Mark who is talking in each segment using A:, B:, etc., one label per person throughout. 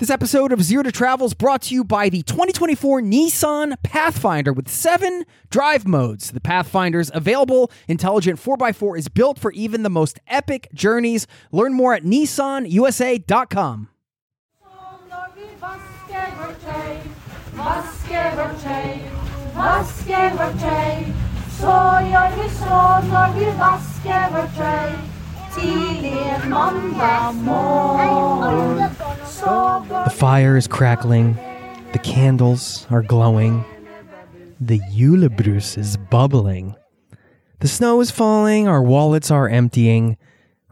A: This episode of Zero to Travel is brought to you by the 2024 Nissan Pathfinder with seven drive modes. The Pathfinder's available intelligent 4x4 is built for even the most epic journeys. Learn more at nissanusa.com.
B: En mandag morgen.
A: The fire is crackling, the candles are glowing, the julebrus is bubbling. The snow is falling, our wallets are emptying,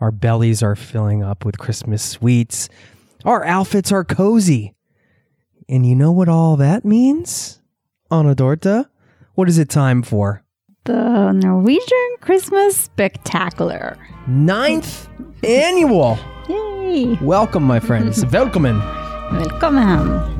A: our bellies are filling up with Christmas sweets, our outfits are cozy. And you know what all that means? Anna Dorta? What is it time for?
C: The Norwegian Christmas Spectacular.
A: Ninth annual!
C: Yay!
A: Welcome, my friends. Welcome.
C: Velkommen!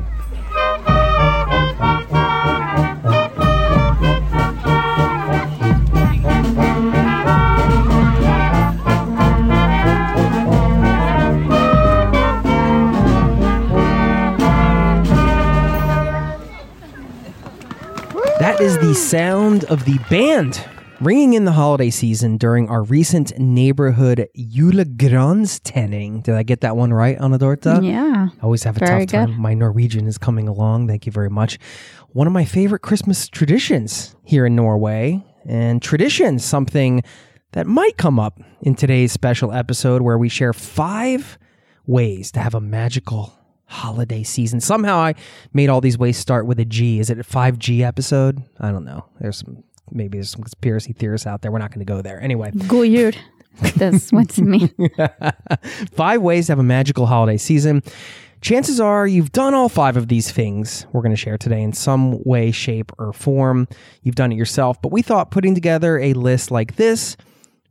A: That is the sound of the band ringing in the holiday season during our recent neighborhood julegranstenning. Did I get that one right, Anadorta?
C: Yeah.
A: I always have a
C: Very
A: tough time.
C: good.
A: My Norwegian is coming along. Thank you very much. One of my favorite Christmas traditions here in Norway, and tradition, something that might come up in today's special episode where we share five ways to have a magical holiday season. Somehow I made all these ways start with a G. Is it a 5G episode? I don't know. There's some maybe there's some conspiracy theorists out there. We're not going to go there. Anyway,
C: God. That's what it means.
A: five ways to have a magical holiday season. Chances are you've done all five of these things we're going to share today in some way, shape, or form. You've done it yourself, but we thought putting together a list like this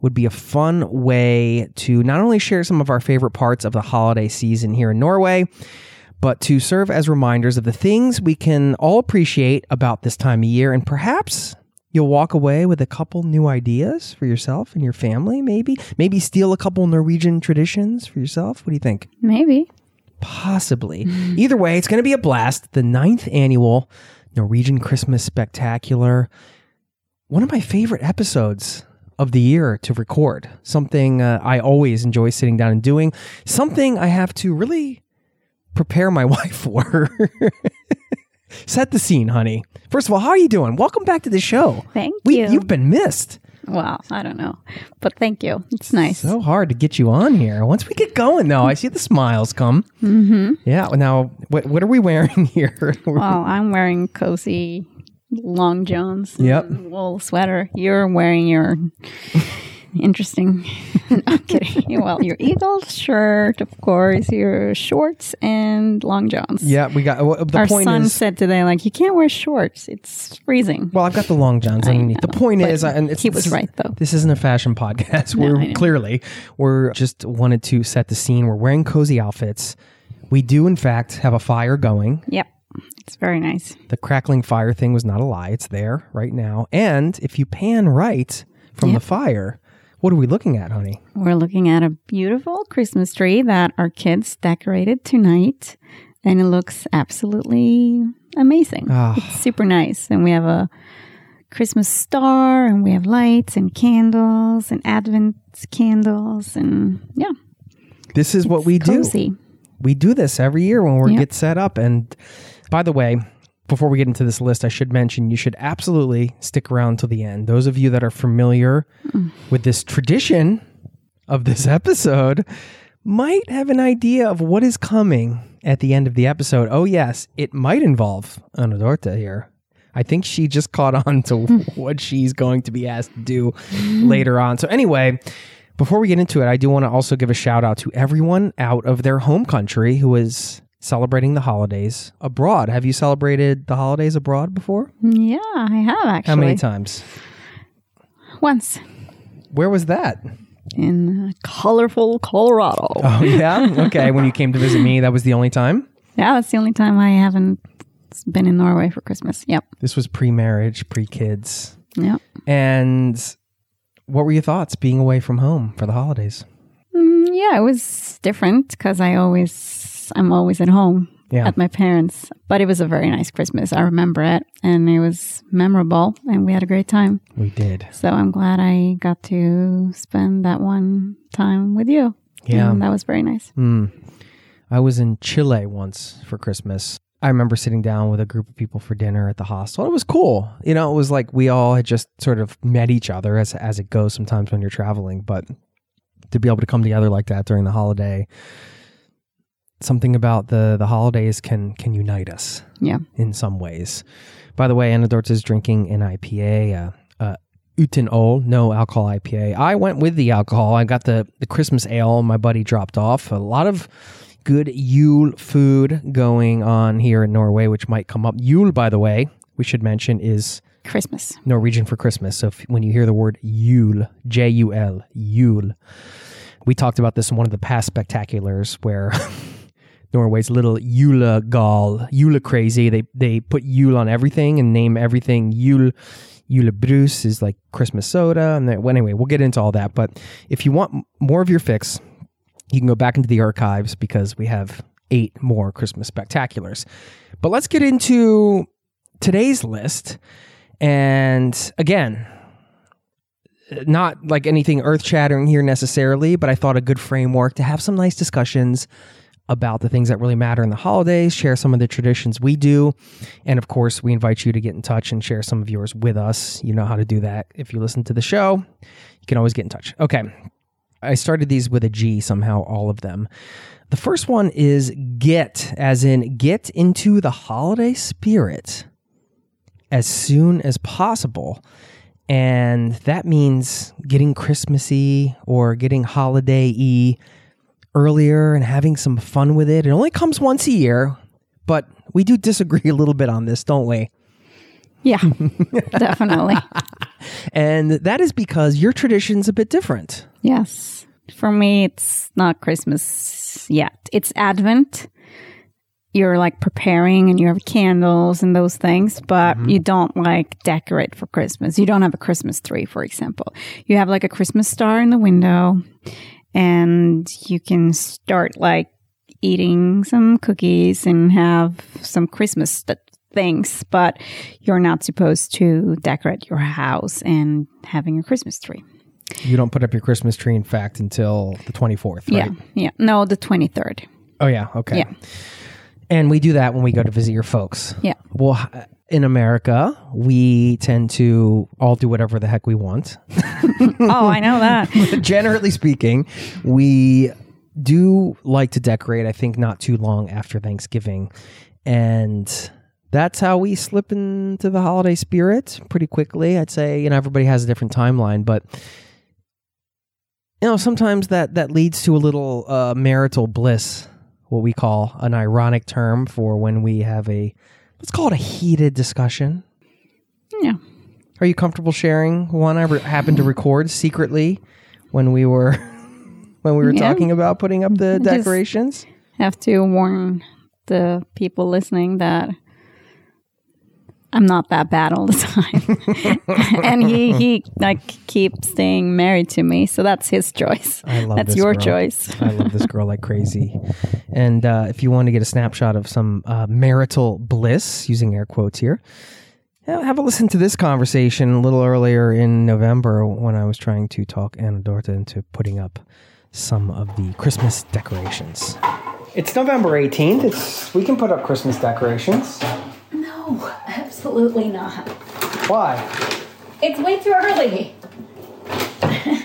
A: would be a fun way to not only share some of our favorite parts of the holiday season here in Norway, but to serve as reminders of the things we can all appreciate about this time of year and perhaps You'll walk away with a couple new ideas for yourself and your family, maybe. Maybe steal a couple Norwegian traditions for yourself. What do you think?
C: Maybe.
A: Possibly. Either way, it's going to be a blast. The ninth annual Norwegian Christmas Spectacular. One of my favorite episodes of the year to record. Something uh, I always enjoy sitting down and doing. Something I have to really prepare my wife for. Set the scene, honey. First of all, how are you doing? Welcome back to the show.
C: Thank
A: We,
C: you.
A: You've been missed.
C: Well, I don't know. But thank you. It's nice.
A: So hard to get you on here. Once we get going, though, I see the smiles come. Mm-hmm. Yeah. Now, what what are we wearing here?
C: well, I'm wearing cozy long johns.
A: Yep.
C: Wool sweater. You're wearing your interesting. I'm kidding. Well, your eagle shirt, of course, your shorts and long johns.
A: yeah, we got well, the
C: Our
A: point
C: son
A: is.
C: said today, like, you can't wear shorts. It's freezing.
A: well, I've got the long johns underneath. The point is, and it's,
C: he was right, though.
A: This isn't a fashion podcast.
C: No,
A: we're clearly we're just wanted to set the scene. We're wearing cozy outfits. We do, in fact, have a fire going.
C: Yep. It's very nice.
A: The crackling fire thing was not a lie. It's there right now. And if you pan right from
C: Yep.
A: the fire, what are we looking at, honey?
C: We're looking at a beautiful Christmas tree that our kids decorated tonight, and it looks absolutely amazing.
A: Ah.
C: It's super nice. And we have a Christmas star, and we have lights and candles and Advent candles, and yeah,
A: This is what
C: it's
A: we do. we do this every year when we
C: Yep.
A: get set up. And by the way, before we get into this list, I should mention you should absolutely stick around till the end. Those of you that are familiar mm. with this tradition of this episode might have an idea of what is coming at the end of the episode. Oh, yes, it might involve Anadorta here. I think she just caught on to what she's going to be asked to do later on. So, anyway, before we get into it, I do want to also give a shout out to everyone out of their home country who is celebrating the holidays abroad. Have you celebrated the holidays abroad before?
C: Yeah, I have actually.
A: How many times?
C: Once
A: Where was that?
C: in colorful Colorado.
A: Oh, yeah. Okay. when you came to visit me, that was the only time.
C: Yeah, that's the only time I haven't been in Norway for Christmas. Yep.
A: This was pre marriage, pre kids.
C: Yep.
A: And what were your thoughts being away from home for the holidays?
C: Mm, yeah, it was different because I always, I'm always at home
A: Yeah.
C: at my parents. But it was a very nice Christmas. I remember it, and it was memorable, and we had a great time.
A: We did.
C: So I'm glad I got to spend that one time with you.
A: Yeah.
C: And that was very nice.
A: Mm. I was in Chile once for Christmas. I remember sitting down with a group of people for dinner at the hostel. It was cool. You know, it was like we all had just sort of met each other as as it goes sometimes when you're traveling, but to be able to come together like that during the holiday, something about the the holidays can can unite us
C: Yeah.
A: in some ways. By the way, Anna Dortz is drinking an IPA, uh, uh, Uten Ol, no alcohol IPA. I went with the alcohol. I got the, the Christmas ale my buddy dropped off. A lot of good Yule food going on here in Norway, which might come up. Yule, by the way, we should mention is
C: Christmas.
A: Norwegian for Christmas. So if, when you hear the word Yule, J U L, Yule, we talked about this in one of the past spectaculars where Norway's little Yule Gal, Yule crazy. They they put Yule on everything and name everything Yule. Julebrus is like Christmas soda. And well, anyway, we'll get into all that. But if you want more of your fix, you can go back into the archives because we have eight more Christmas spectaculars. But let's get into today's list. And again, not like anything earth shattering here necessarily, but I thought a good framework to have some nice discussions about the things that really matter in the holidays, share some of the traditions we do. And of course, we invite you to get in touch and share some of yours with us. You know how to do that. If you listen to the show, you can always get in touch. Okay. I started these with a G somehow, all of them. The first one is get, as in get into the holiday spirit as soon as possible. And that means getting Christmassy or getting holiday y earlier and having some fun with it. It only comes once a year, but we do disagree a little bit on this, don't we?
C: Yeah, definitely.
A: And that is because your tradition's a bit different.
C: Yes. For me, it's not Christmas yet. It's Advent. You're like preparing and you have candles and those things, but mm-hmm. you don't like decorate for Christmas. You don't have a Christmas tree, for example. You have like a Christmas star in the window and you can start like eating some cookies and have some Christmas st- things, but you're not supposed to decorate your house and having a Christmas tree.
A: You don't put up your Christmas tree, in fact, until the 24th, right?
C: Yeah, yeah. No, the 23rd.
A: Oh, yeah. Okay.
C: Yeah.
A: And we do that when we go to visit your folks.
C: Yeah.
A: Well, in America, we tend to all do whatever the heck we want.
C: oh, I know that.
A: Generally speaking, we do like to decorate, I think, not too long after Thanksgiving. And that's how we slip into the holiday spirit pretty quickly. I'd say, you know, everybody has a different timeline, but you know, sometimes that that leads to a little uh, marital bliss, what we call an ironic term for when we have a let's call it a heated discussion.
C: Yeah.
A: Are you comfortable sharing one I re- happened to record secretly when we were when we were
C: Yeah.
A: talking about putting up the decorations?
C: Have to warn the people listening that I'm not that bad all the time. and he he like keeps staying married to me, so that's his choice.
A: I love
C: that's
A: this
C: your
A: girl.
C: choice.
A: I love this girl like crazy. And uh, if you want to get a snapshot of some uh, marital bliss, using air quotes here, have a listen to this conversation a little earlier in November when I was trying to talk Anna Dorta into putting up some of the Christmas decorations. It's November 18th. It's we can put up Christmas decorations.
B: No,
C: absolutely not.
A: Why?
C: It's way too early.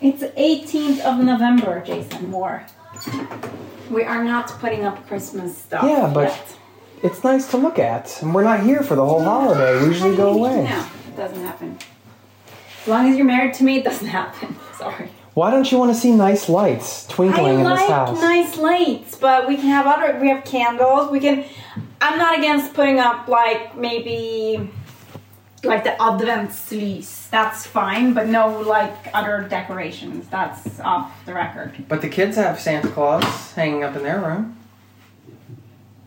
C: it's 18th of November, Jason Moore. We are not putting up Christmas stuff.
A: Yeah, but-
C: yet.
A: It's nice to look at, and we're not here for the whole holiday. We usually go away.
C: No, it doesn't happen. As long as you're married to me, it doesn't happen. Sorry.
A: Why don't you want to see nice lights twinkling
C: I
A: in this
C: like
A: house?
C: nice lights, but we can have other. We have candles. We can. I'm not against putting up like maybe like the advent sleeves. That's fine, but no like other decorations. That's off the record.
A: But the kids have Santa Claus hanging up in their room.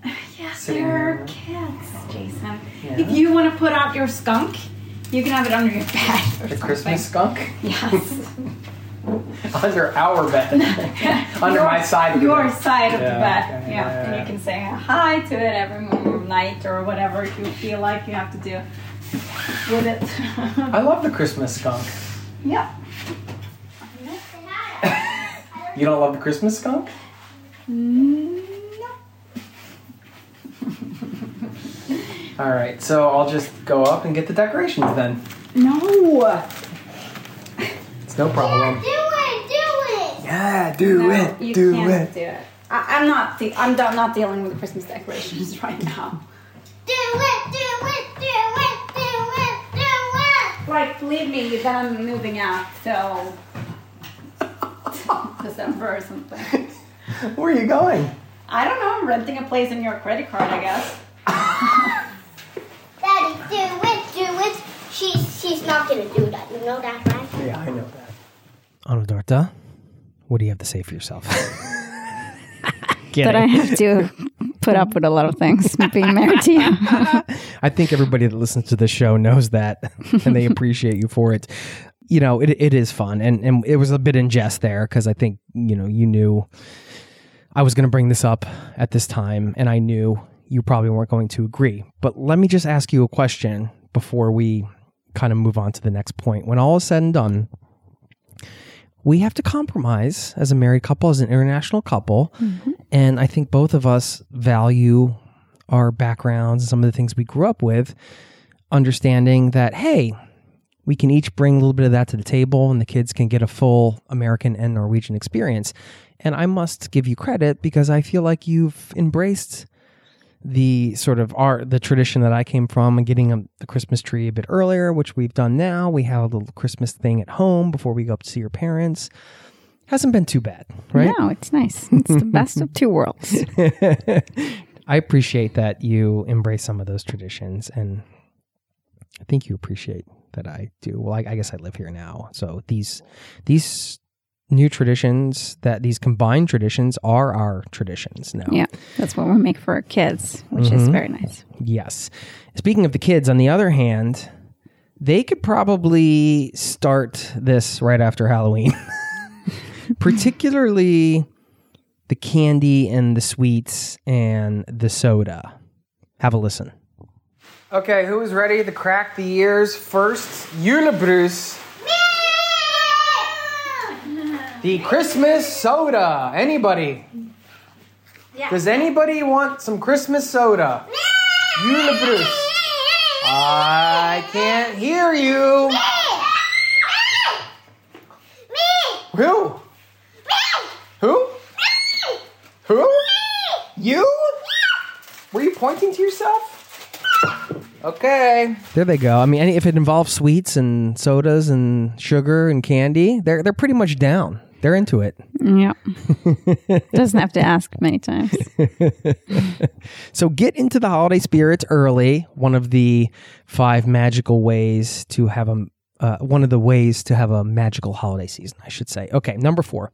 C: Yes,
A: Sitting
C: they're
A: there.
C: kids, Jason.
A: Yeah.
C: If you want to put out your skunk, you can have it under your bed. Or
A: The. Christmas skunk
C: Yes.
A: under our bed, under
C: Your-
A: my side of the
C: Your
A: bed.
C: side of
A: Yeah,
C: the bed.
A: okay,
C: yeah.
A: yeah,
C: And you can say hi to it every night or whatever if you feel like you have to do with it.
A: I love the Christmas skunk.
C: yeah.
A: You don't love the Christmas skunk?
C: Mm,
A: All right, so I'll just go up and get the decorations then.
C: No. No.
A: It's no problem.
B: Do it, do it.
A: Yeah, do
C: No,
A: it,
C: you
A: do
C: can't
A: it.
C: do it. I, I'm not. De- I'm do- not dealing with the Christmas decorations right now.
B: Do it, do it, do it, do it, do it.
C: Like, believe me, then I'm moving out till December or something.
A: Where are you going?
C: I don't know. I'm renting a place in your credit card, I guess.
B: Daddy, do it, do it. She's she's not gonna do that. You know that, right?
A: Yeah, I know that. Anudarta, what do you have to say for yourself?
C: That I have to put up with a lot of things being married to you.
A: I think everybody that listens to the show knows that, and they appreciate you for it. You know, it it is fun, and and it was a bit in jest there because I think you know you knew I was going to bring this up at this time, and I knew you probably weren't going to agree. But let me just ask you a question before we kind of move on to the next point. When all is said and done, we have to compromise as a married couple, as an international couple, mm-hmm. and I think both of us value our backgrounds and some of the things we grew up with, understanding that, hey, we can each bring a little bit of that to the table and the kids can get a full American and Norwegian experience. And I must give you credit because I feel like you've embraced the sort of art, the tradition that I came from and getting um, the Christmas tree a bit earlier, which we've done now. We have a little Christmas thing at home before we go up to see your parents. Hasn't been too bad, right?
C: No, it's nice. It's the best of two worlds.
A: I appreciate that you embrace some of those traditions, and I think you appreciate that I do. Well, I, I guess I live here now, so these these new traditions, that these combined traditions, are our traditions now.
C: Yeah, that's what we make for our kids, which is mm-hmm. very nice.
A: Yes. Speaking of the kids, on the other hand, they could probably start this right after Halloween, particularly the candy and the sweets and the soda. Have a listen. Okay, who is ready to crack the ears first? Julebrus. The Christmas soda. Anybody?
B: Yeah.
A: Does anybody want some Christmas soda? You, Julebrus. I can't hear you. Me Who? Me. Who? Who? You? Were you pointing to yourself? Okay. There they go. I mean, any, if it involves sweets and sodas and sugar and candy, they're they're pretty much down. They're into it.
C: Yeah. Doesn't have to ask many times.
A: So get into the holiday spirits early. One of the five magical ways to have a uh, one of the ways to have a magical holiday season, I should say. Okay, number four.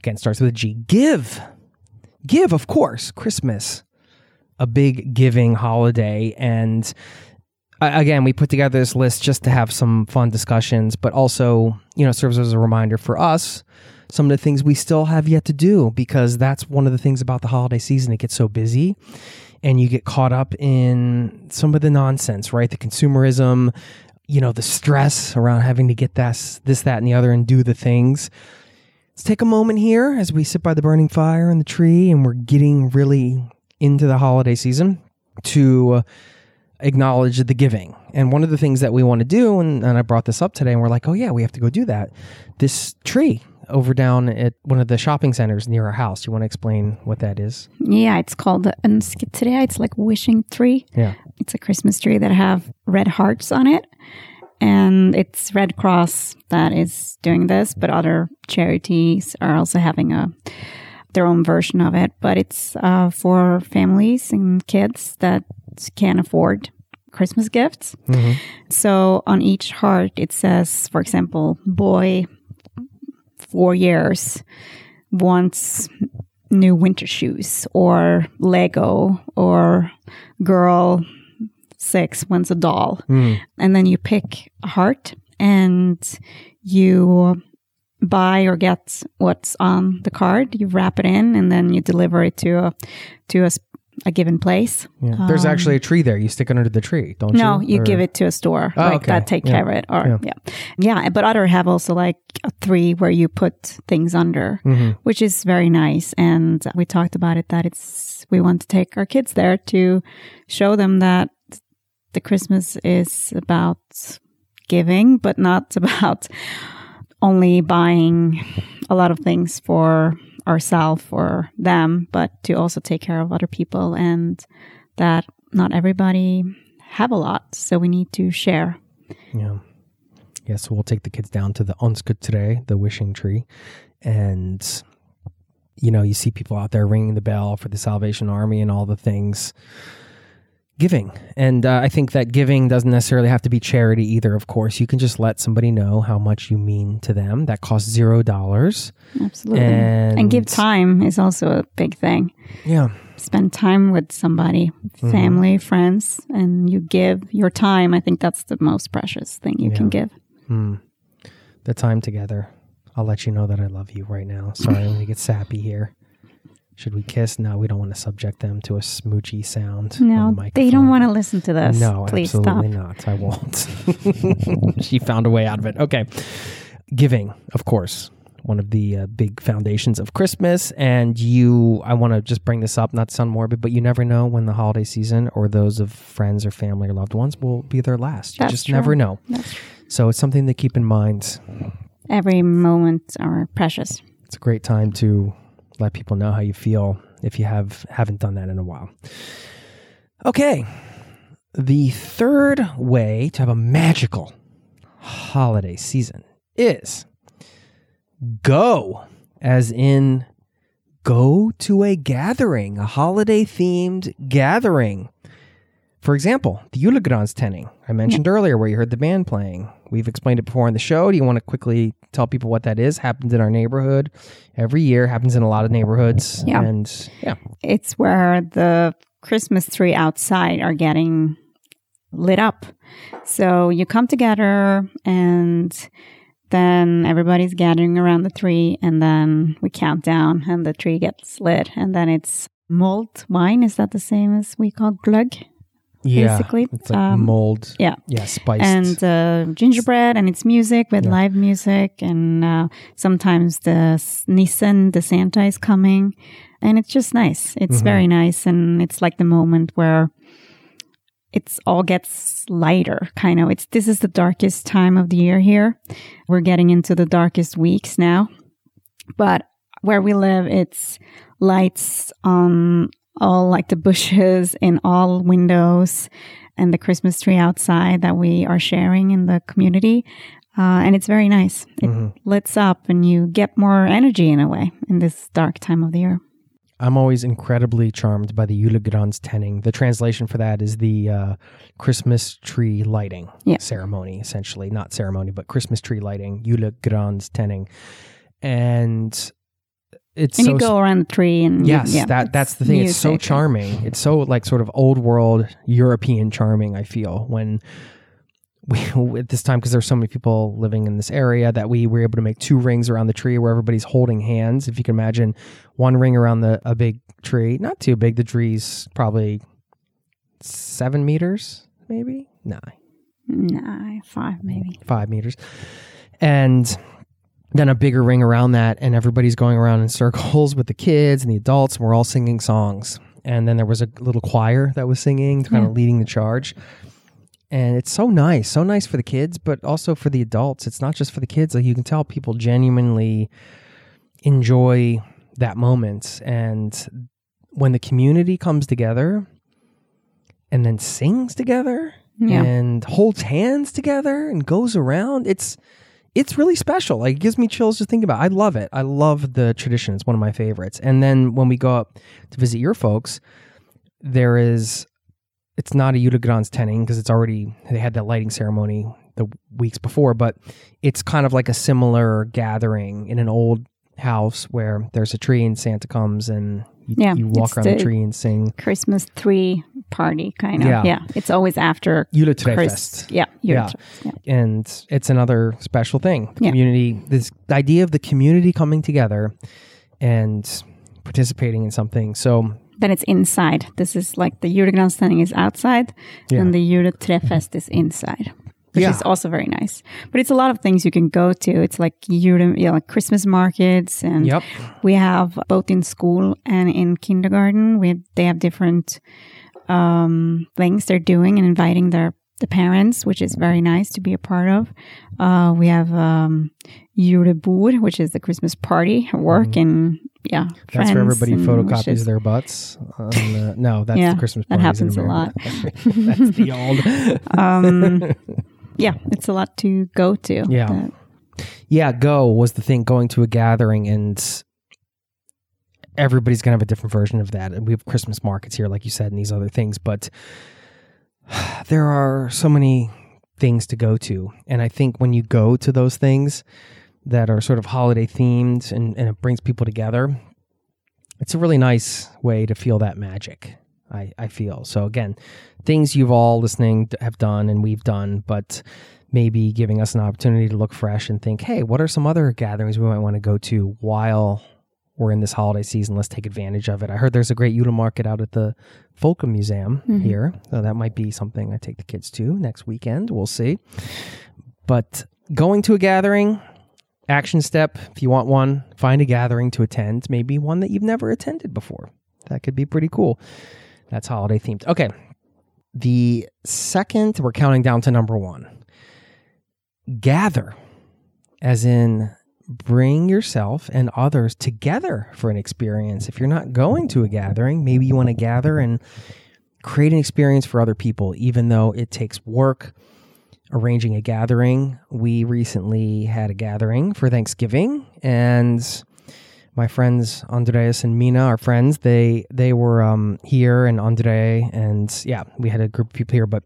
A: Again, starts with a G. Give. Give, of course. Christmas, a big giving holiday, and again, we put together this list just to have some fun discussions, but also, you know, serves as a reminder for us some of the things we still have yet to do because that's one of the things about the holiday season. It gets so busy and you get caught up in some of the nonsense, right? The consumerism, you know, the stress around having to get this, this, that, and the other and do the things. Let's take a moment here as we sit by the burning fire and the tree and we're getting really into the holiday season to acknowledge the giving. And one of the things that we want to do, and, and I brought this up today, and we're like, oh yeah, we have to go do that. This tree over down at one of the shopping centers near our house. You want to explain what that is?
C: Yeah, it's called the önsketrea. It's like wishing tree.
A: Yeah.
C: It's a Christmas tree that have red hearts on it. And it's Red Cross that is doing this, but other charities are also having a their own version of it. But it's uh, for families and kids that can't afford Christmas gifts. So on each heart, it says, for example, boy, four years, wants new winter shoes, or Lego, or girl, six, wants a doll. Hmm. And then you pick a heart and you buy or get what's on the card. You wrap it in and then you deliver it to a, to a, a given place.
A: Yeah. There's actually a tree there. You stick it under the tree, don't you?
C: Um, No, you
A: Or-
C: give it to a store
A: Oh,
C: like
A: okay.
C: that take
A: Yeah.
C: care of it. Or yeah. yeah, But other have also like a three where you put things under,
A: Mm-hmm.
C: which is very nice. And we talked about it that it's we want to take our kids there to show them that the Christmas is about giving, but not about only buying a lot of things for ourselves or them, but to also take care of other people and that not everybody have a lot. So we need to share.
A: Yeah. Yeah, so we'll take the kids down to the Onskuttre, the wishing tree. And, you know, you see people out there ringing the bell for the Salvation Army and all the things. Giving. And uh, I think that giving doesn't necessarily have to be charity either, of course. You can just let somebody know how much you mean to them. That costs zero dollars.
C: Absolutely.
A: And-
C: And, give time is also a big thing.
A: Yeah.
C: Spend time with somebody,
A: Mm-hmm.
C: family, friends, and you give your time. I think that's the most precious thing you can give.
A: The time together. I'll let you know that I love you right now. Sorry, I'm going to get sappy here. Should we kiss? No, we don't want to subject them to a smoochy sound.
C: No,
A: the
C: they don't want to listen to this.
A: No,
C: Please stop.
A: absolutely not. I won't. she found a way out of it. Okay. Giving, of course, one of the uh, big foundations of Christmas. And you, I want to just bring this up, not to sound morbid, but you never know when the holiday season or those of friends or family or loved ones will be their last. You
C: That's
A: just
C: true.
A: never know. So it's something to keep in mind.
C: Every moment are precious.
A: It's a great time to let people know how you feel if you have haven't done that in a while. Okay. The third way to have a magical holiday season is go, as in go to a gathering, a holiday themed gathering. For example, the Julegranstenning I mentioned earlier, where you heard the band playing. We've explained it before on the show. Do you want to quickly tell people what that is? Happens in our neighborhood every year. Happens in a lot of neighborhoods.
C: Yeah.
A: And yeah,
C: It's where the Christmas tree outside are getting lit up. So you come together and then everybody's gathering around the tree and then we count down and the tree gets lit and then it's mulled wine. Is that the same as we call glögg?
A: Yeah.
C: Basically,
A: it's like
C: um,
A: mold.
C: Yeah.
A: Yeah, spiced.
C: and uh, gingerbread and it's music with
A: Yeah.
C: live music and uh, sometimes the Nissen, the Santa is coming and it's just nice. It's
A: Mm-hmm.
C: very nice and it's like the moment where it's all gets lighter kind of. It's this is the darkest time of the year here. We're getting into the darkest weeks now. But where we live it's lights on all like the bushes in all windows and the Christmas tree outside that we are sharing in the community. Uh, and it's very nice. It
A: Mm-hmm.
C: lights up and you get more energy in a way in this dark time of the year.
A: I'm always incredibly charmed by the Julegranstenning. The translation for that is the uh, Christmas tree lighting
C: Yeah.
A: ceremony, essentially. Not ceremony, but Christmas tree lighting, Julegranstenning. And it's
C: And
A: so
C: you go around the tree and you-
A: Yes,
C: yeah,
A: that that's the thing. It's so charming. It's so like sort of old world European charming. I feel when we at this time because there's so many people living in this area that we were able to make two rings around the tree where everybody's holding hands. If you can imagine one ring around the a big tree, not too big. The tree's probably seven meters, maybe nine,
C: nine, five maybe.
A: five meters. And then a bigger ring around that, and everybody's going around in circles with the kids and the adults, and we're all singing songs. and then there was a little choir that was singing, kind
C: Yeah.
A: of leading the charge. And it's so nice, so nice for the kids, but also for the adults. It's not just for the kids. Like you can tell people genuinely enjoy that moment. And when the community comes together and then sings together
C: Yeah.
A: and holds hands together and goes around, it's it's really special. Like it gives me chills to think about. I love it. I love the tradition. It's one of my favorites. And then when we go up to visit your folks, there is it's not a Utegrans tenning because it's already they had that lighting ceremony the weeks before, but it's kind of like a similar gathering in an old house where there's a tree and Santa comes and you,
C: Yeah,
A: you walk around the,
C: the-
A: tree and sing
C: Christmas tree party kind of.
A: Yeah.
C: Yeah. It's always after
A: Yule
C: Chris.
A: Fest.
C: Yeah.
A: Yeah.
C: Yeah.
A: and it's another special thing. The. Community, this idea of the community coming together and participating in something. So
C: Then it's inside. This is like the Julegranstenning is outside, and the Juletrefest is inside, which
A: Yeah.
C: is also very nice. But it's a lot of things you can go to. It's like Jule, yeah, like Christmas markets, and
A: Yep.
C: we have both in school and in kindergarten. We they have different um, things they're doing and inviting their the parents, which is very nice to be a part of. Uh, we have um, Julebord, which is the Christmas party, at work and yeah,
A: Mm-hmm. that's where everybody photocopies
C: wishes.
A: their butts. On the, no, that's
C: Yeah,
A: the Christmas party. that
C: happens a lot.
A: that's the old.
C: um, yeah, it's a lot to go to.
A: Yeah.
C: Uh,
A: yeah, go was the thing. Going to a gathering and everybody's gonna have a different version of that. And we have Christmas markets here, like you said, and these other things. But there are so many things to go to, and I think when you go to those things that are sort of holiday themed and, and it brings people together, it's a really nice way to feel that magic. I, I feel so. Again, things you've all listening have done and we've done, but maybe giving us an opportunity to look fresh and think, hey, what are some other gatherings we might want to go to while we're in this holiday season? Let's take advantage of it. I heard there's a great Yule market out at the Folkemuseum mm-hmm. here, so that might be something I take the kids to next weekend. We'll see. But going to a gathering, action step, if you want one, find a gathering to attend, maybe one that you've never attended before. That could be pretty cool. That's holiday themed. Okay. The second, we're counting down to number one gather, as in bring yourself and others together for an experience. If you're not going to a gathering, maybe you want to gather and create an experience for other people, even though it takes work arranging a gathering. We recently had a gathering for Thanksgiving and my friends Andreas and Mina, our friends, they they were um, here and Andre and yeah, we had a group of people here. But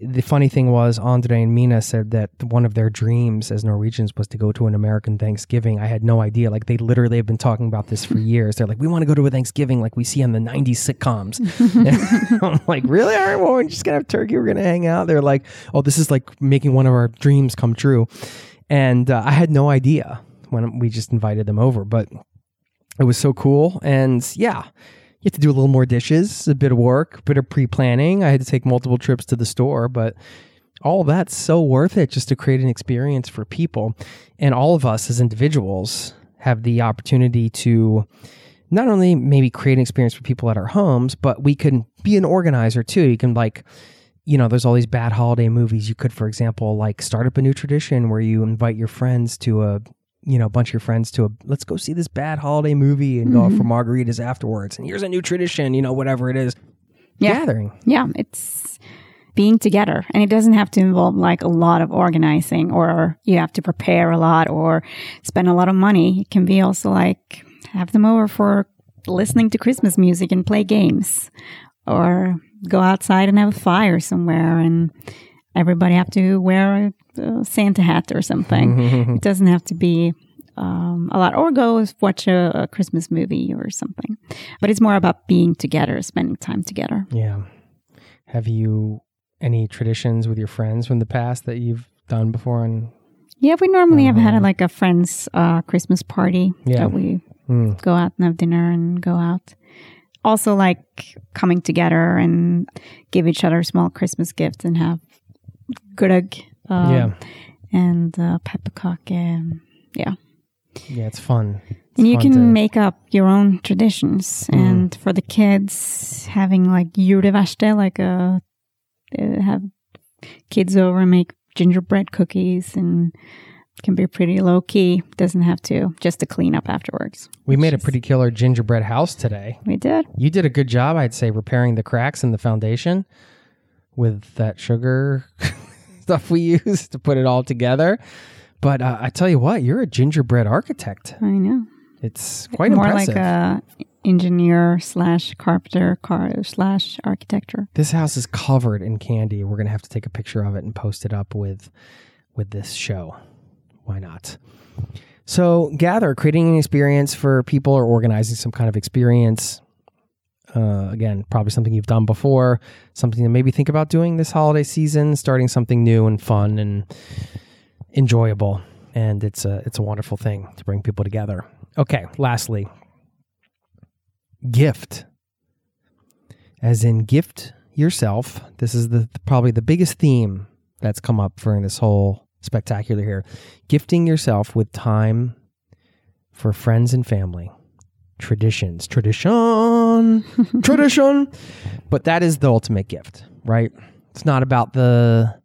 A: the funny thing was, Andre and Mina said that one of their dreams as Norwegians was to go to an American Thanksgiving. I had no idea. Like they literally have been talking about this for years. They're like, we want to go to a Thanksgiving like we see on the '90s sitcoms. I'm like, really? All right, well, we're just gonna have turkey. We're gonna hang out. They're like, oh, this is like making one of our dreams come true. And uh, I had no idea when we just invited them over, but it was so cool. And yeah, you have to do a little more dishes, a bit of work, a bit of pre planning. I had to take multiple trips to the store, but all that's so worth it just to create an experience for people. And all of us as individuals have the opportunity to not only maybe create an experience for people at our homes, but we can be an organizer too. You can like, you know, there's all these bad holiday movies. You could, for example, like start up a new tradition where you invite your friends to a you know, a bunch of your friends to a let's go see this bad holiday movie and go out for mm-hmm. margaritas afterwards. And here's a new tradition, you know, whatever it is.
C: Yeah.
A: Gathering.
C: yeah, it's being together. And it doesn't have to involve like a lot of organizing or you have to prepare a lot or spend a lot of money. It can be also like have them over for listening to Christmas music and play games or go outside and have a fire somewhere and everybody have to wear a, a Santa hat or something. it doesn't have to be um, a lot, or go watch a, a Christmas movie or something. But it's more about being together, spending time together.
A: Yeah. Have you any traditions with your friends from the past that you've done before and
C: Yeah, we normally have had like a friend's uh, Christmas party
A: Yeah.
C: that we
A: Mm.
C: go out and have dinner and go out. Also, like coming together and give each other small Christmas gifts and have glögg uh,
A: yeah.
C: and uh, pepperkake. And, yeah.
A: Yeah, it's fun. It's
C: and you
A: fun
C: can
A: to-
C: make up your own traditions.
A: Mm.
C: And for the kids, having like juleverksted, like a uh, have kids over and make gingerbread cookies and can be pretty low key. Doesn't have to just to clean up afterwards.
A: We made a pretty killer gingerbread house today.
C: We did.
A: You did a good job, I'd say, repairing the cracks in the foundation with that sugar stuff we used to put it all together. But uh, I tell you what, you're a gingerbread architect.
C: I know.
A: It's quite
C: More
A: impressive.
C: like a engineer slash carpenter car slash architecture.
A: this house is covered in candy. We're gonna have to take a picture of it and post it up with with this show. Why not? So gather, creating an experience for people or organizing some kind of experience. Uh, again, probably something you've done before, something to maybe think about doing this holiday season, starting something new and fun and enjoyable. And it's a it's a wonderful thing to bring people together. Okay, lastly, gift as in gift yourself. This is the probably the biggest theme that's come up during this whole spectacular here. Gifting yourself with time for friends and family. Traditions, tradition, tradition. But that is the ultimate gift, right? It's not about the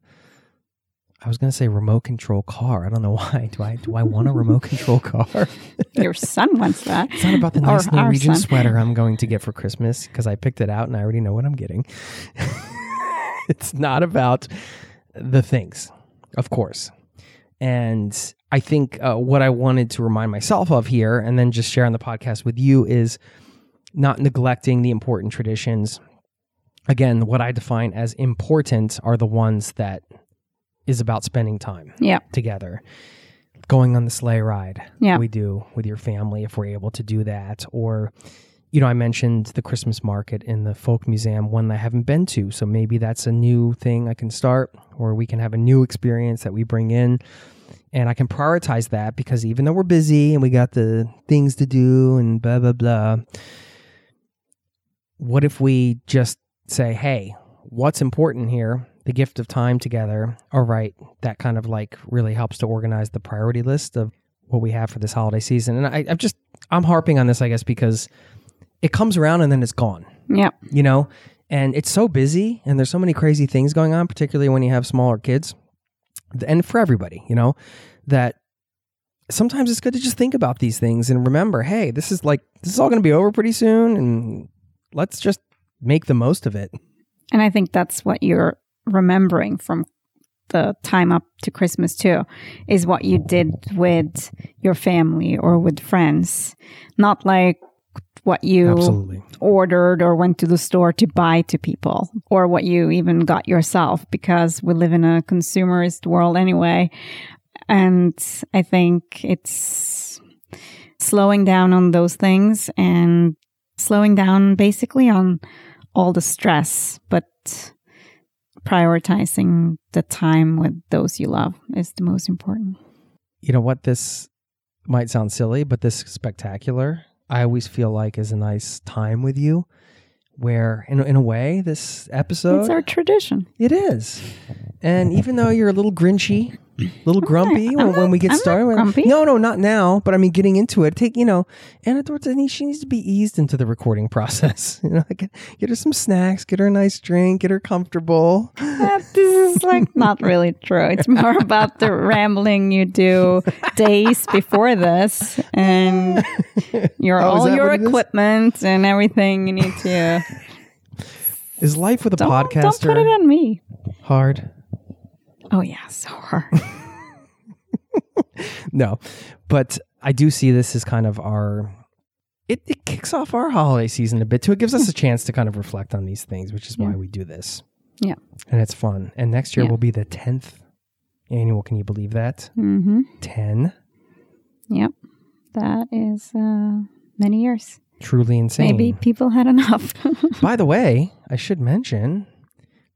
A: I was going to say remote control car. I don't know why. Do I do I want a remote control car?
C: Your son wants that.
A: It's not about the nice
C: our
A: Norwegian sweater I'm going to get for Christmas because I picked it out and I already know what I'm getting. it's not about the things, of course. And I think uh, what I wanted to remind myself of here and then just share on the podcast with you is not neglecting the important traditions. Again, what I define as important are the ones that is about spending time
C: Yeah.
A: together. Going on the sleigh ride,
C: Yeah.
A: we do with your family if we're able to do that. Or, you know, I mentioned the Christmas market in the Folk Museum, one that I haven't been to. So maybe that's a new thing I can start, or we can have a new experience that we bring in. And I can prioritize that because even though we're busy and we got the things to do and blah, blah, blah, what if we just say, hey, what's important here? The gift of time together. All right, that kind of like really helps to organize the priority list of what we have for this holiday season. And I, I'm just, I'm harping on this, I guess, because it comes around and then it's gone,
C: Yeah.
A: you know? And it's so busy and there's so many crazy things going on, particularly when you have smaller kids and for everybody, you know, that sometimes it's good to just think about these things and remember, hey, this is like, this is all going to be over pretty soon and let's just make the most of it.
C: And I think that's what you're remembering from the time up to Christmas too, is what you did with your family or with friends. Not like what you
A: Absolutely.
C: ordered or went to the store to buy to people or what you even got yourself because we live in a consumerist world anyway. And I think it's slowing down on those things and slowing down basically on all the stress, but prioritizing the time with those you love is the most important.
A: you know what this might sound silly but this spectacular i always feel like is a nice time with you where in, in a way this episode
C: it's our tradition.
A: it is and even though you're a little grinchy a little grumpy when, when we get
C: I'm not
A: started
C: grumpy.
A: no no not now but i mean getting into it take you know anna Dortz, she needs to be eased into the recording process you know get, get her some snacks get her a nice drink get her comfortable
C: That- this is like not really true. It's more about the rambling you do days before this and your
A: Oh,
C: all your
A: what it is?
C: equipment and everything you need to
A: is life with a
C: don't,
A: podcaster
C: don't put it on me.
A: hard
C: Oh yeah, so hard.
A: no, but I do see this as kind of our. It, it kicks off our holiday season a bit too. It gives us a chance to kind of reflect on these things, which is why
C: Yeah.
A: we do this.
C: Yeah.
A: And it's fun. And next year
C: Yeah.
A: will be the 10th annual. Can you believe that?
C: mm-hmm.
A: 10?
C: Yep. That is uh many years.
A: Truly insane.
C: Maybe people had enough.
A: By the way, I should mention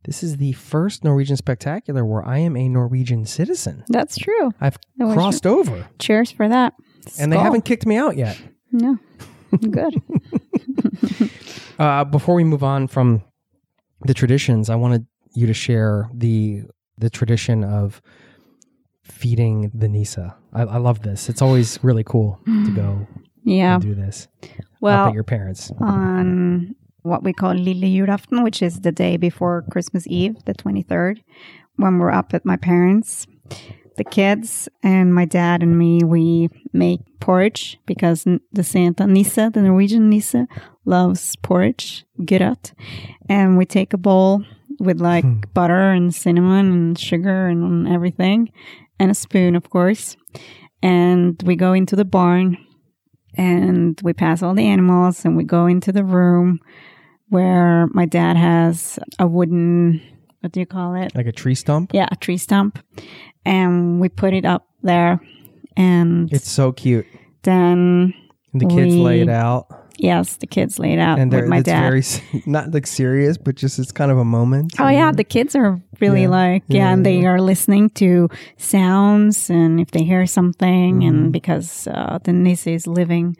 A: this is the first Norwegian spectacular where I am a Norwegian citizen.
C: That's true.
A: I've crossed over
C: Cheers for that.
A: and they haven't kicked me out yet.
C: No. Good.
A: Uh, before we move on from the traditions, I wanted you to share the the tradition of feeding the Nisse. I, I love this. It's always really cool to go
C: Yeah.
A: and do this.
C: Well,
A: at your parents.
C: on what we call Lille Julaften, which is the day before Christmas Eve, the 23rd, when we're up at my parents. The kids and my dad and me, we make porridge because the Santa Nisse, the Norwegian Nisse, loves porridge, grøt. And we take a bowl with like hmm. butter and cinnamon and sugar and everything, and a spoon, of course. And we go into the barn and we pass all the animals and we go into the room where my dad has a wooden what do you call it
A: Like a tree stump.
C: yeah a tree stump and we put it up there and
A: It's so cute.
C: then
A: And the kids lay it out.
C: yes the kids laid out
A: And
C: with my
A: it's
C: dad
A: very not like serious, but just it's kind of a moment.
C: Oh yeah, the kids are really
A: Yeah.
C: like yeah,
A: Yeah,
C: and they are listening to sounds, and if they hear something,
A: Mm-hmm.
C: and because uh, the niece is living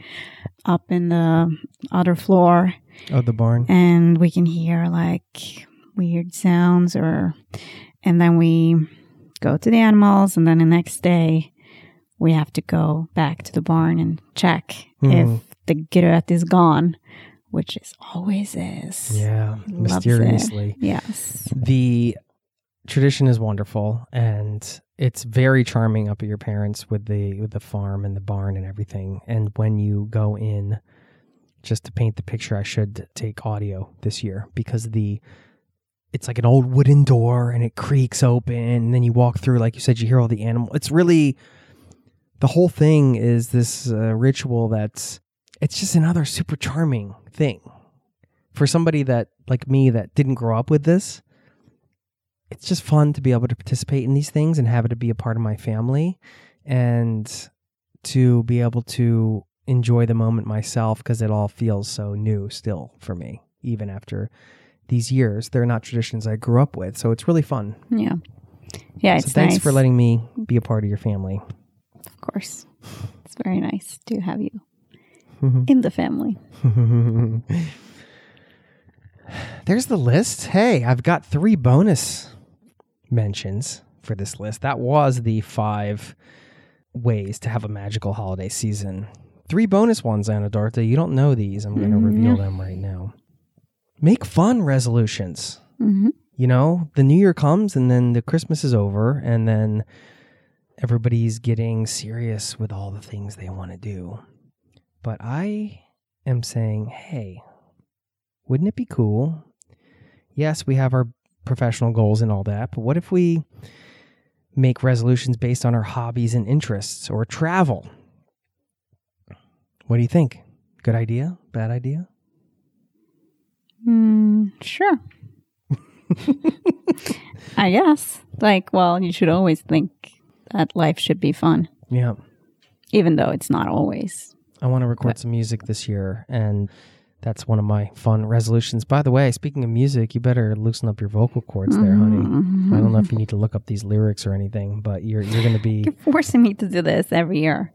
C: up in the other floor,
A: Oh, the barn.
C: and we can hear like weird sounds, or and then we go to the animals, and then the next day we have to go back to the barn and check
A: Mhm.
C: if the grøt is gone, which is always is.
A: Yeah,
C: it.
A: mysteriously.
C: Yes.
A: The tradition is wonderful, and it's very charming up at your parents with the with the farm and the barn and everything. And when you go in, just to paint the picture, I should take audio this year because the it's like an old wooden door and it creaks open, and then you walk through, like you said, you hear all the animal. It's really the whole thing is this uh, ritual that's it's just another super charming thing for somebody that like me that didn't grow up with this it's just fun to be able to participate in these things and have it to be a part of my family and to be able to enjoy the moment myself because it all feels so new still for me even after these years they're not traditions i grew up with so it's really fun
C: Yeah. Yeah, it's
A: so thanks
C: nice.
A: for letting me be a part of your family
C: Of course. It's very nice to have you
A: Mhm.
C: in the family.
A: There's the list. Hey, I've got three bonus mentions for this list. That was the five ways to have a magical holiday season. Three bonus ones, Anna Dortha. You don't know these. I'm going to reveal them right now. Make fun resolutions.
C: hmm
A: You know, the new year comes and then the Christmas is over, and then everybody's getting serious with all the things they want to do. But I am saying, hey, wouldn't it be cool? Yes, we have our professional goals and all that, but what if we make resolutions based on our hobbies and interests or travel? What do you think? Good idea? Bad idea?
C: Mm, sure. I guess. Like, well, you should always think that life should be fun,
A: Yeah.
C: even though it's not always.
A: I want to record some music this year, and that's one of my fun resolutions. By the way, speaking of music, you better loosen up your vocal cords there, honey. I don't know if you need to look up these lyrics or anything, but you're you're going to be
C: You're forcing me to do this every year.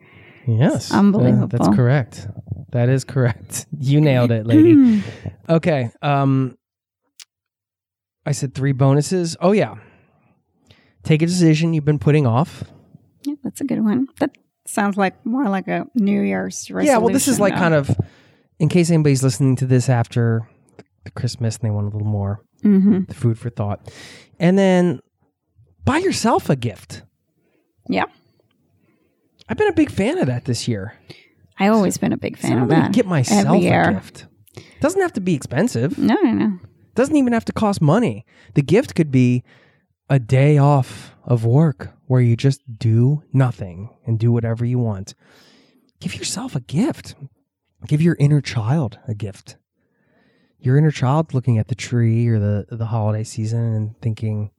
A: Yes,
C: unbelievable.
A: Uh, that's correct. That is correct. You nailed it, lady. okay. Um, I said three bonuses. Oh yeah, take a decision you've been putting off.
C: Yeah, that's a good one. That sounds like more like a New Year's resolution.
A: Yeah, well, this is like
C: though.
A: kind of in case anybody's listening to this after the Christmas and they want a little more
C: Mhm.
A: food for thought. And then buy yourself a gift.
C: Yeah.
A: I've been a big fan of that this year.
C: I always been a big fan
A: So
C: of that.
A: Get myself
C: every
A: a gift. Doesn't have to be expensive.
C: No, no, no.
A: Doesn't even have to cost money. The gift could be a day off of work where you just do nothing and do whatever you want. Give yourself a gift. Give your inner child a gift. Your inner child looking at the tree or the the holiday season and thinking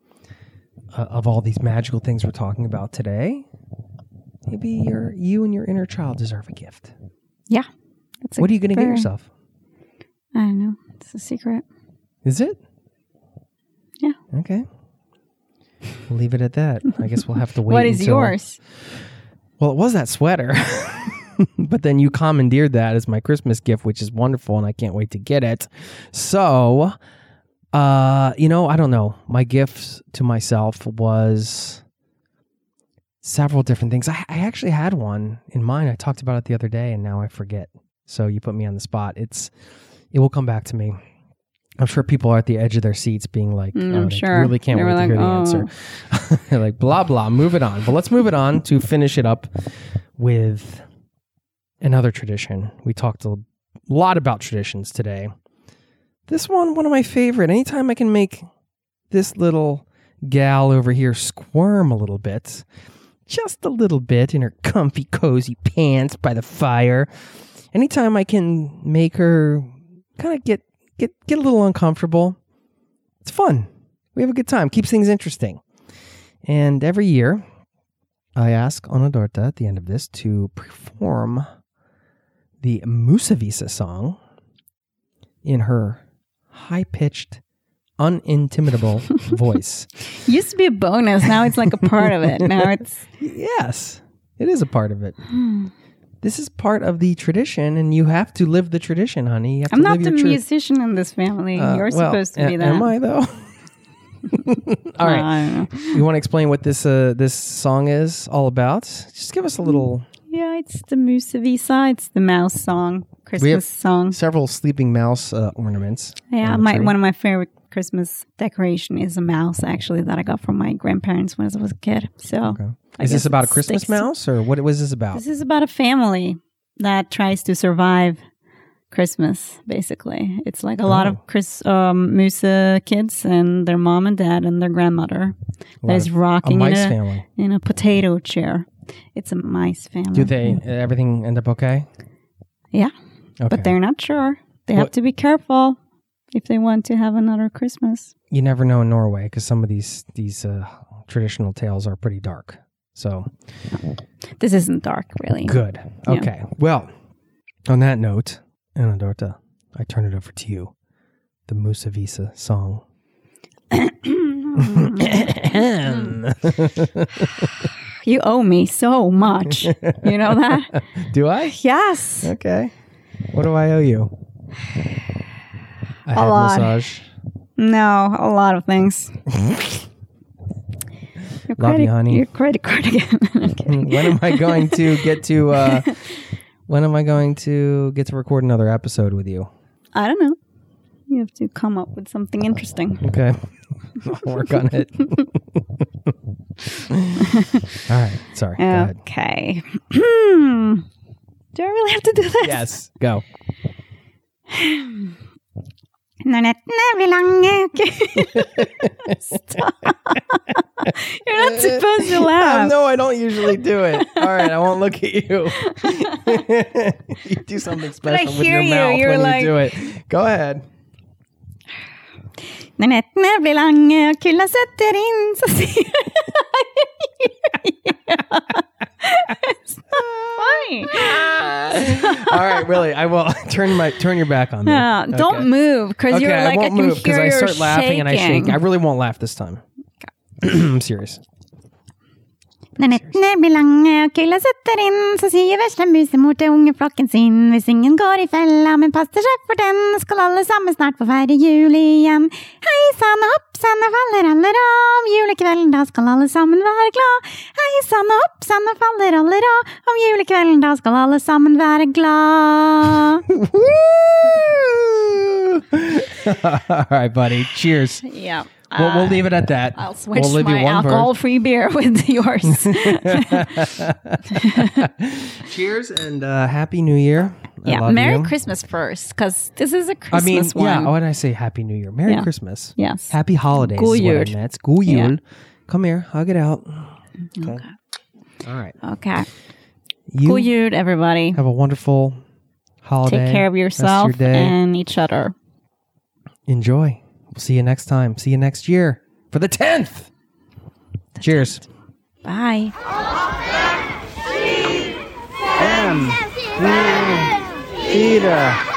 A: uh, of all these magical things we're talking about today. Maybe your you and your inner child deserve a gift.
C: Yeah.
A: What are you going to get yourself?
C: I don't know. It's a secret.
A: Is it?
C: Yeah.
A: Okay. We'll leave it at that. I guess we'll have to wait.
C: what is
A: until-
C: yours?
A: Well, it was that sweater. but then you commandeered that as my Christmas gift, which is wonderful, and I can't wait to get it. So, uh, you know, I don't know. My gift to myself was several different things. I, I actually had one in mind. I talked about it the other day, and now I forget. So you put me on the spot. It's it will come back to me. I'm sure people are at the edge of their seats, being like,
C: Mm,
A: oh,
C: I'm sure.
A: really can't
C: They
A: wait
C: were
A: to
C: like,
A: hear the
C: "Oh."
A: answer." They're like, blah blah. Move it on. But let's move it on to finish it up with another tradition. We talked a lot about traditions today. This one, one of my favorite. Anytime I can make this little gal over here squirm a little bit, just a little bit in her comfy, cozy pants by the fire. Anytime I can make her kind of get get get a little uncomfortable, it's fun. We have a good time. Keeps things interesting. And every year, I ask Anna Dortha at the end of this to perform the Musevisa song in her high pitched, unintimidable voice.
C: Used to be a bonus. Now it's like a part of it. Now it's
A: Yes, it is a part of it. This is part of the tradition, and you have to live the tradition, honey. You have
C: I'm
A: to
C: not
A: live
C: the
A: your truth.
C: musician in this family.
A: Uh,
C: You're
A: well,
C: supposed to
A: a-
C: be that.
A: Am I though? All right.
C: I don't know.
A: You want to explain what this uh, this song is all about? Just give us a little
C: Yeah, it's the Musevisa. It's the mouse song, Christmas song.
A: several sleeping mouse uh, ornaments.
C: Yeah,
A: on the
C: my
A: tree.
C: one of my favorite Christmas decoration is a mouse actually that I got from my grandparents when I was a kid. So
A: Okay. Is this about a Christmas
C: sticks.
A: mouse, or what was this about?
C: This is about a family that tries to survive Christmas. Basically, it's like a lot
A: Oh.
C: of Chris um, Musa kids and their mom and dad and their grandmother
A: lot
C: that is
A: of- a
C: rocking in a
A: family.
C: in a potato chair. It's a mice family.
A: Do they everything end up okay?
C: Yeah,
A: Okay.
C: but they're not sure. They
A: What-
C: have to be careful if they want to have another Christmas.
A: you never know in Norway because some of these these uh, traditional tales are pretty dark. So
C: This isn't dark, really.
A: good.
C: Yeah.
A: Okay. Well, on that note, Anna Dorta, I turn it over to you. The Musevisa song.
C: You owe me so much. you know that?
A: Do I?
C: Yes.
A: Okay. What do I owe you? A, head
C: lot.
A: massage.
C: No, a lot of things. your
A: Love you,
C: credit,
A: honey.
C: Your credit card again. Okay.
A: when am I going to get to? Uh, when am I going to get to record another episode with you?
C: I don't know. You have to come up with something interesting.
A: Okay, I'll work on it. All right. Sorry.
C: Okay. Do I really have to do this?
A: Yes. Go.
C: Når nettene blir lange Stop. You're not supposed to laugh.
A: no, I don't usually do it. All right, I won't look at you. you do something special with
C: hear
A: your
C: you.
A: mouth
C: You're
A: when
C: like-
A: you do it. Go ahead.
C: Når nettene blir lange og kulda setter inn, så sier It's funny.
A: All right, really, I will turn my turn your back on me.
C: Yeah, don't move because
A: Okay,
C: you're
A: I
C: like I,
A: won't
C: can
A: move because
C: hear
A: I start laughing and I shake. I really won't laugh this time. I'm serious.
C: Når nettene blir lange og kulda setter inn, så sier vesle musemor til ungeflokken sin. Hvis ingen går i fella, men passer seg for den, skal alle sammen snart få feire jul igjen. Hei sann og hopp sann og faller aller av, julekvelden da skal alle sammen være glad. Hei sann og hopp sann og faller aller av, om julekvelden da skal alle sammen være glad.
A: All right, buddy. Cheers.
C: Yeah.
A: We'll, we'll leave it at that.
C: I'll switch
A: we'll leave
C: my alcohol-free beer with yours.
A: Cheers and uh, happy New Year. I
C: yeah, Merry
A: you.
C: Christmas first, because this is a Christmas I
A: mean,
C: one.
A: yeah. Why did I say Happy New Year? Merry
C: Yeah.
A: Christmas.
C: Yes.
A: Happy holidays.
C: God
A: is what I
C: jul.
A: meant.
C: Yeah.
A: Come here. Hug it out. Okay. All right.
C: Okay.
A: You
C: Cool everybody.
A: have a wonderful holiday.
C: Take care of yourself
A: your
C: and each other.
A: Enjoy. We'll see you next time. See you next year for the 10th. Cheers.
C: Bye.
A: Peter.